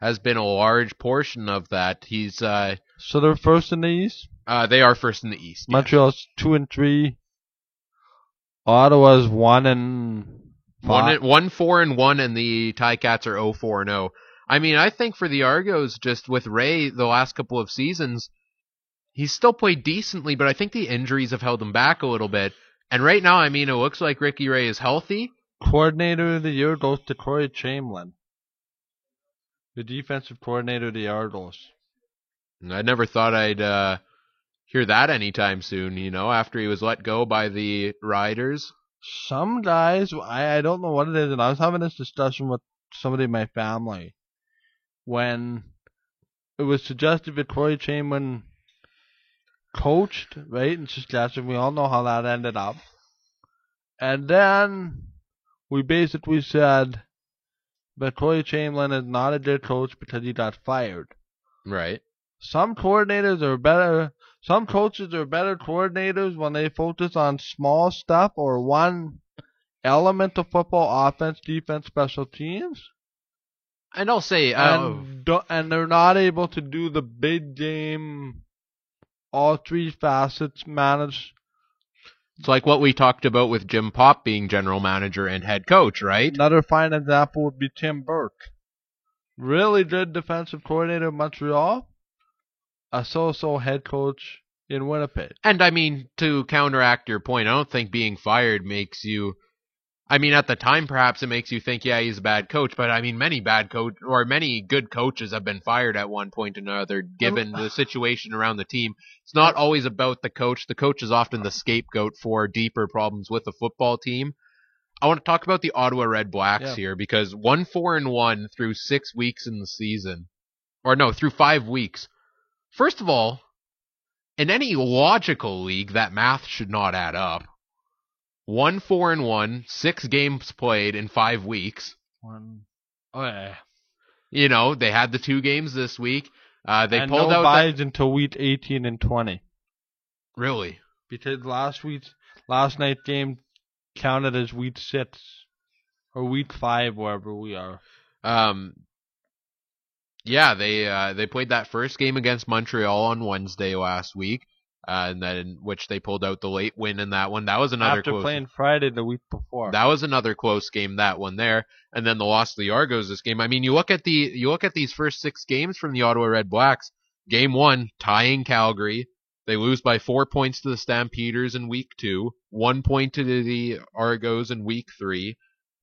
has been a large portion of that. He's uh So they're first in the East. uh they are first in the East. Montreal's two and three. Ottawa's one and One, one four and one, and the Ticats are 0 4 and 0. I mean, I think for the Argos, just with Ray the last couple of seasons, he's still played decently, but I think the injuries have held him back a little bit. And right now, I mean, it looks like Ricky Ray is healthy. Coordinator of the year goes to Corey Chamberlain, the defensive coordinator of the Argos. I never thought I'd uh, hear that anytime soon. You know, after he was let go by the Riders. Some guys, I, I don't know what it is, and I was having this discussion with somebody in my family when it was suggested that Corey Chamberlain coached, right, in Saskatchewan. We all know how that ended up. And then we basically said that Corey Chamberlain is not a good coach because he got fired. Right. Some coordinators are better. Some coaches are better coordinators when they focus on small stuff or one element of football: offense, defense, special teams, And I'll say, uh, and do, and they're not able to do the big game, all three facets managed. it's like what we talked about with Jim Popp being general manager and head coach, right? Another fine example would be Tim Burke, really good defensive coordinator of Montreal, a so-so head coach in Winnipeg. And I mean, to counteract your point, I don't think being fired makes you. I mean, at the time, perhaps it makes you think, yeah, he's a bad coach. But I mean, many bad coach or many good coaches have been fired at one point or another, given the situation around the team. It's not always about the coach. The coach is often the scapegoat for deeper problems with the football team. I want to talk about the Ottawa Redblacks Yeah. here because one four and one through six weeks in the season, or no, through five weeks. First of all, in any logical league, that math should not add up. One four and one, six games played in five weeks. One. Oh yeah. You know, they had the two games this week. Uh, they and pulled no out buys until week 18 and 20 really. because last week's last night's game counted as week six or week five wherever we are. Um, yeah, they uh, they played that first game against Montreal on Wednesday last week, uh, and then which they pulled out the late win in that one. That was another After close. playing Friday the week before. That was another close game. That one there, and then the loss to the Argos this game. I mean, you look at the you look at these first six games from the Ottawa Redblacks. Game one, tying Calgary. They lose by four points to the Stampeders in week two. One point to the Argos in week three.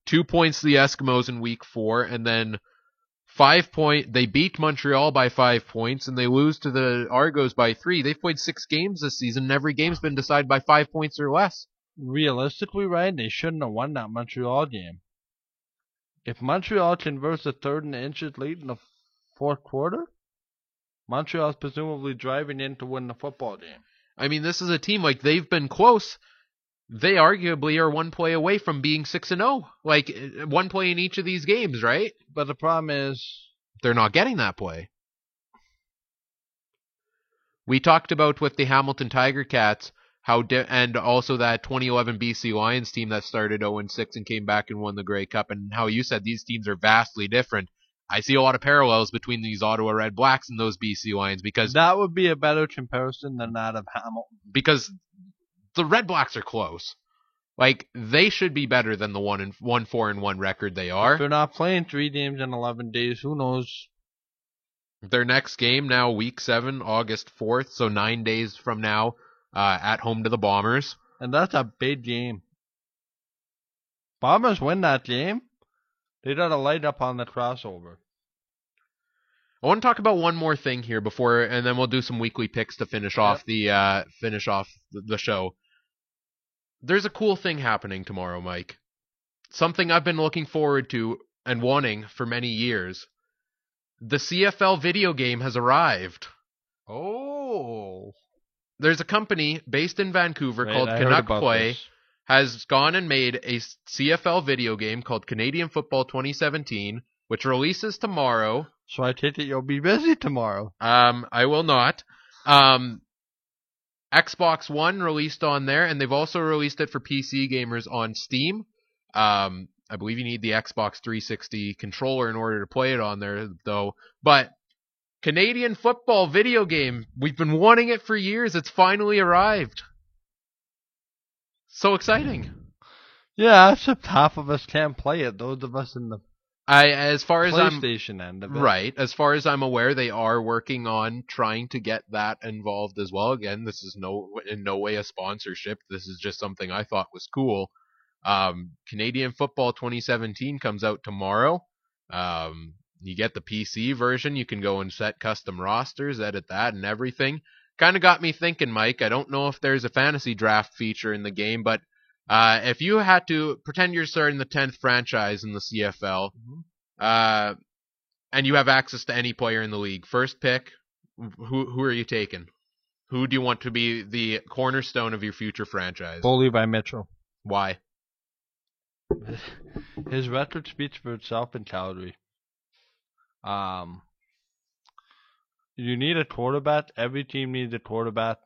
Two points to the Eskimos in week four, and then five point. They beat Montreal by five points, and they lose to the Argos by three. They've played six games this season, and every game's been decided by five points or less. realistically, Ryan, they shouldn't have won that Montreal game. If Montreal converts a third and inches late in the fourth quarter, Montreal's presumably driving in to win the football game. I mean, this is a team like they've been close. They arguably are one play away from being six and zero. Like one play in each of these games, right? But the problem is, They're not getting that play. We talked about with the Hamilton Tiger Cats how di- and also that 2011 BC Lions team that started 0 6 and came back and won the Grey Cup, and how you said these teams are vastly different. I see a lot of parallels between these Ottawa Redblacks and those BC Lions because that would be a better comparison than that of Hamilton. because the Redblacks are close. Like they should be better than the one and one four and one record they If are. they're not playing three games in 11 days, who knows? Their next game now, week seven, August fourth, so nine days from now, uh, at home to the Bombers. And that's a big game. Bombers win that game. They got to light up on the crossover. I want to talk about one more thing here before, and then we'll do some weekly picks to finish off the uh, finish off the show. There's a cool thing happening tomorrow, Mike. Something I've been looking forward to and wanting for many years. The CFL video game has arrived. Oh. There's a company based in Vancouver Right, called I Canuck Play this. has gone and made a CFL video game called Canadian Football 2017, which releases tomorrow. So I take it you'll be busy tomorrow. Um, I will not. Um, Xbox One released on there, and they've also released it for PC gamers on Steam. Um, I believe you need the Xbox 360 controller in order to play it on there, though. But Canadian football video game, we've been wanting it for years. It's finally arrived. So exciting. Yeah, except half of us can't play it. Those of us in the I, as far as I'm PlayStation end of it. Right. As far as I'm aware, they are working on trying to get that involved as well. Again, this is no in no way a sponsorship. This is just something I thought was cool. Um, Canadian Football 2017 comes out tomorrow. Um, you get the PC version. You can go and set custom rosters, edit that, and everything. Kind of got me thinking, Mike. I don't know if there's a fantasy draft feature in the game, but uh, if you had to pretend you're starting the 10th franchise in the CFL, uh, and you have access to any player in the league. First pick, who who are you taking? Who do you want to be the cornerstone of your future franchise? Bo Levi Mitchell. Why? His record speaks for itself in Calgary. Um, you need a quarterback. Every team needs a quarterback.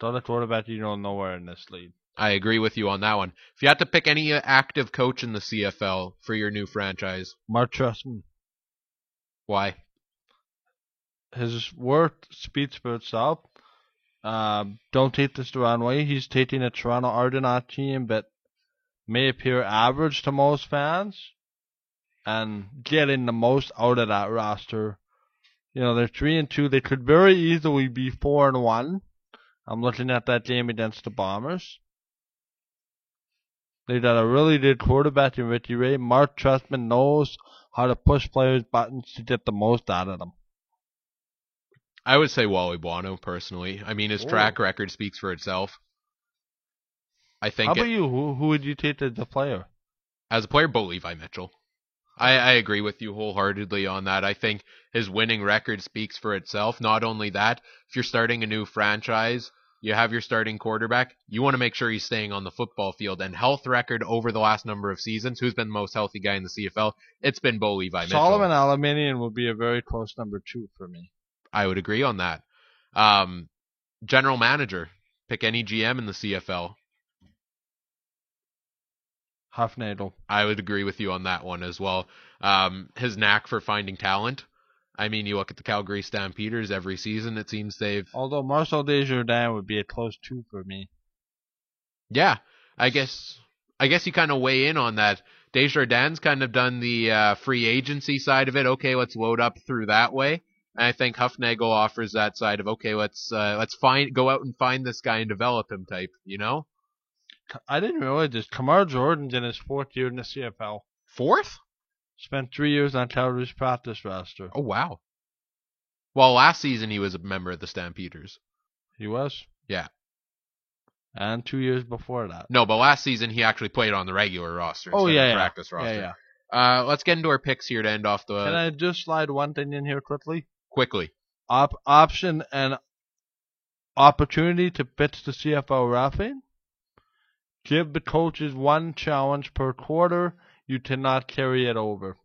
Without a quarterback, you don't nowhere in this league. I agree with you on that one. If you had to pick any active coach in the CFL for your new franchise, Mark why? His work speaks for itself. Um, don't take this the wrong way. He's taking a Toronto Argonaut team that may appear average to most fans and getting the most out of that roster. You know, they're three and two. They could very easily be four and one. I'm looking at that game against the Bombers. They got a really good quarterback in Ricky Ray. Marc Trestman knows how to push players' buttons to get the most out of them. I would say Wally Buono personally. I mean, his Oh. track record speaks for itself. I think. How about it- you? Who who would you take as the player? as a player, Bo Levi Mitchell. I, I agree with you wholeheartedly on that. I think his winning record speaks for itself. Not only that, if you're starting a new franchise, you have your starting quarterback, you want to make sure he's staying on the football field. And health record over the last number of seasons, who's been the most healthy guy in the CFL? It's been Bo Levi Mitchell. Solomon Elimimian will be a very close number two for me. I would agree on that. Um, general manager, pick any GM in the CFL. Hufnagel. I would agree with you on that one as well. Um, his knack for finding talent. I mean, you look at the Calgary Stampeders every season. It seems they've, Although Marcel Desjardins would be a close two for me. yeah. I guess, I guess you kind of weigh in on that. Desjardins kind of done the uh, free agency side of it. Okay, let's load up through that way. And I think Hufnagel offers that side of okay, let's uh, let's find go out and find this guy and develop him type. You know, I didn't realize this. Kamar Jordan's in his fourth year in the CFL. fourth. Spent three years on Calgary's practice roster. Oh wow. Well, last season he was a member of the Stampeders. He was. Yeah. and two years before that. No, but last season he actually played on the regular roster. Oh yeah, the yeah. practice roster. yeah, yeah. Uh, let's get into our picks here to end off the Can I just slide one thing in here quickly? quickly. Op- option and opportunity to pitch the CFL roughing. Give the coaches one challenge per quarter. You cannot carry it over.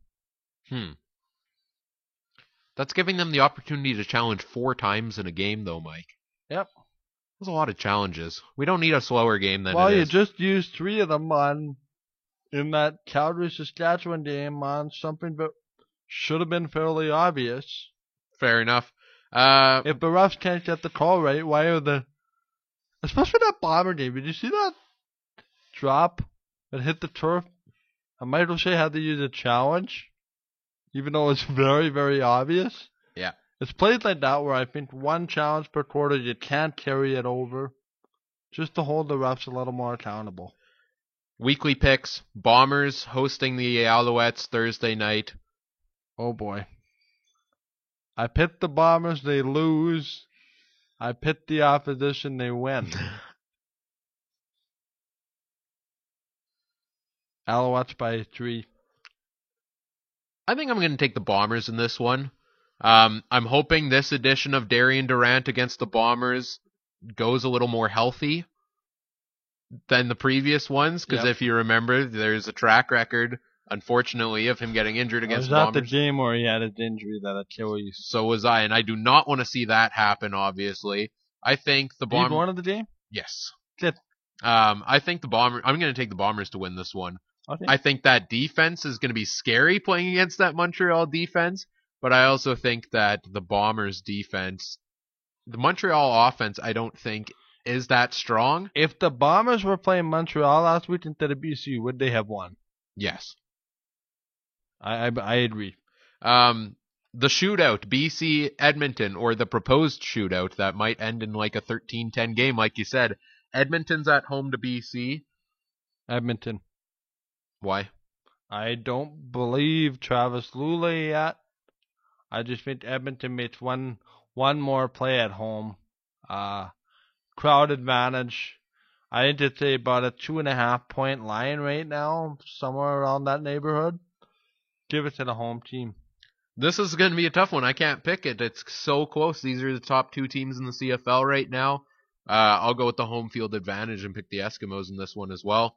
Hmm. That's giving them the opportunity to challenge four times in a game, though, Mike. Yep. There's a lot of challenges. We don't need a slower game than well, it you just used three of them on in that Calgary Saskatchewan game on something that should have been fairly obvious. Fair enough. Uh, If the refs can't get the call right, why are the especially that bomber game? Did you see that drop that hit the turf? And Mike O'Shea had to use a challenge, even though it's very, very obvious. Yeah. It's plays like that where I think one challenge per quarter you can't carry it over, just to hold the refs a little more accountable. weekly picks. Bombers hosting the Alouettes Thursday night. Oh boy. I pit the Bombers, they lose. I pit the opposition, they win. Alouettes by three. I think I'm going to take the Bombers in this one. Um, I'm hoping this edition of Darian Durant against the Bombers goes a little more healthy than the previous ones, because Yep. if you remember, there's a track record, unfortunately, of him getting injured I against was the at the Bombers. game where he had his injury that Achilles. So was I, and I do not want to see that happen. Obviously, I think the Did you Bombers. one of the game? Yes. Good. Um, I think the Bomber. I'm going to take the Bombers to win this one. Okay. I think that defense is going to be scary playing against that Montreal defense, but I also think that the Bombers defense, the Montreal offense, I don't think is that strong. if the Bombers were playing Montreal last week instead of BC, would they have won? Yes. I I, I agree. Um, the shootout, BC Edmonton, or the proposed shootout that might end in like a 13-10 game, like you said. Edmonton's at home to BC. Edmonton. Why? I don't believe Travis Lulay yet. I just think Edmonton makes one one more play at home. Uh crowd advantage. I think it's a, about a two and a half point line right now, somewhere around that neighborhood. Give it to the home team. This is going to be a tough one. I can't pick it. It's so close. These are the top two teams in the CFL right now. Uh, I'll go with the home field advantage and pick the Eskimos in this one as well.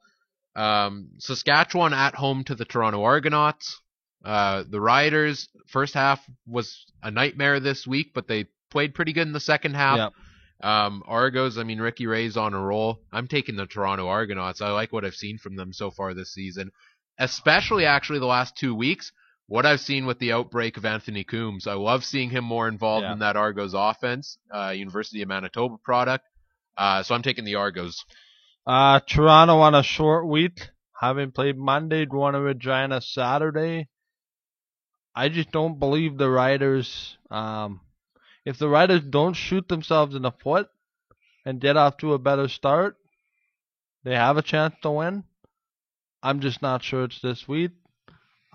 Um, Saskatchewan at home to the Toronto Argonauts. Uh, the Riders, first half was a nightmare this week, but they played pretty good in the second half. Yep. Um, Argos, I mean, Ricky Ray's on a roll. I'm taking the Toronto Argonauts. I like what I've seen from them so far this season, especially actually the last two weeks. What I've seen with the outbreak of Anthony Coombs, I love seeing him more involved Yeah. in that Argos offense, uh, University of Manitoba product. Uh, so I'm taking the Argos. Uh Toronto on a short week, having played Monday, going to Regina Saturday. I just don't believe the Riders. Um, if the Riders don't shoot themselves in the foot and get off to a better start, they have a chance to win. I'm just not sure it's this week.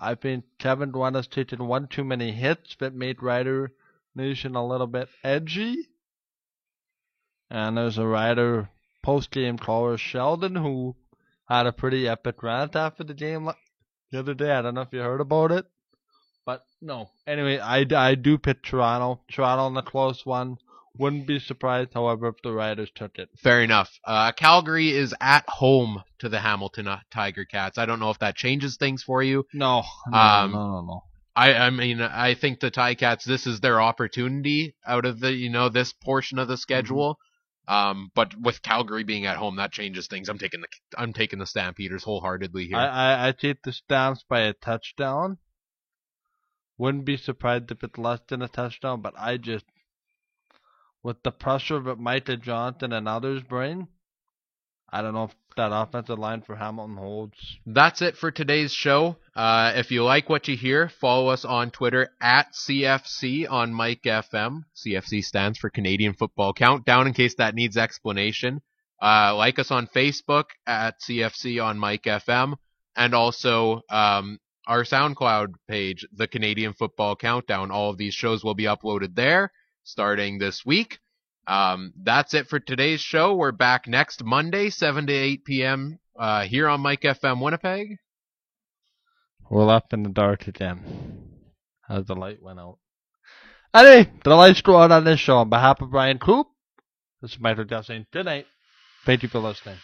I think Kevin Dwan has taken one too many hits that made Rider Nation a little bit edgy. And there's a Rider post game caller, Sheldon, who had a pretty epic rant after the game the other day. I don't know if you heard about it. But no. Anyway, I, I do pick Toronto. Toronto in the close one. Wouldn't be surprised, however, if the Riders took it. Fair enough. Uh, Calgary is at home to the Hamilton uh, Tiger Cats. I don't know if that changes things for you. No. No, Um, no, no, no. I, I mean, I think the Ticats, this is their opportunity out of the, you know, this portion of the schedule. Um, but with Calgary being at home, that changes things. I'm taking the, I'm taking the Stampeders wholeheartedly here. I, I, I take the Stamps by a touchdown. Wouldn't be surprised if it's less than a touchdown, but I just, with the pressure that Micah Johnson and others bring, I don't know if that offensive line for Hamilton holds. That's it for today's show. Uh, if you like what you hear, follow us on Twitter at CFC on Mike FM. CFC stands for Canadian Football Countdown in case that needs explanation. Uh, like us on Facebook at CFC on Mike FM and also, um, our SoundCloud page, the Canadian Football Countdown. All of these shows will be uploaded there starting this week. Um, that's it for today's show. We're back next Monday, 7 to 8 p.m. Uh, here on Mike FM Winnipeg. We're left in the dark again. As the light went out. Anyway, the lights go out on this show. On behalf of Brian Coop, this is Michael Duff saying good night. Thank you for listening.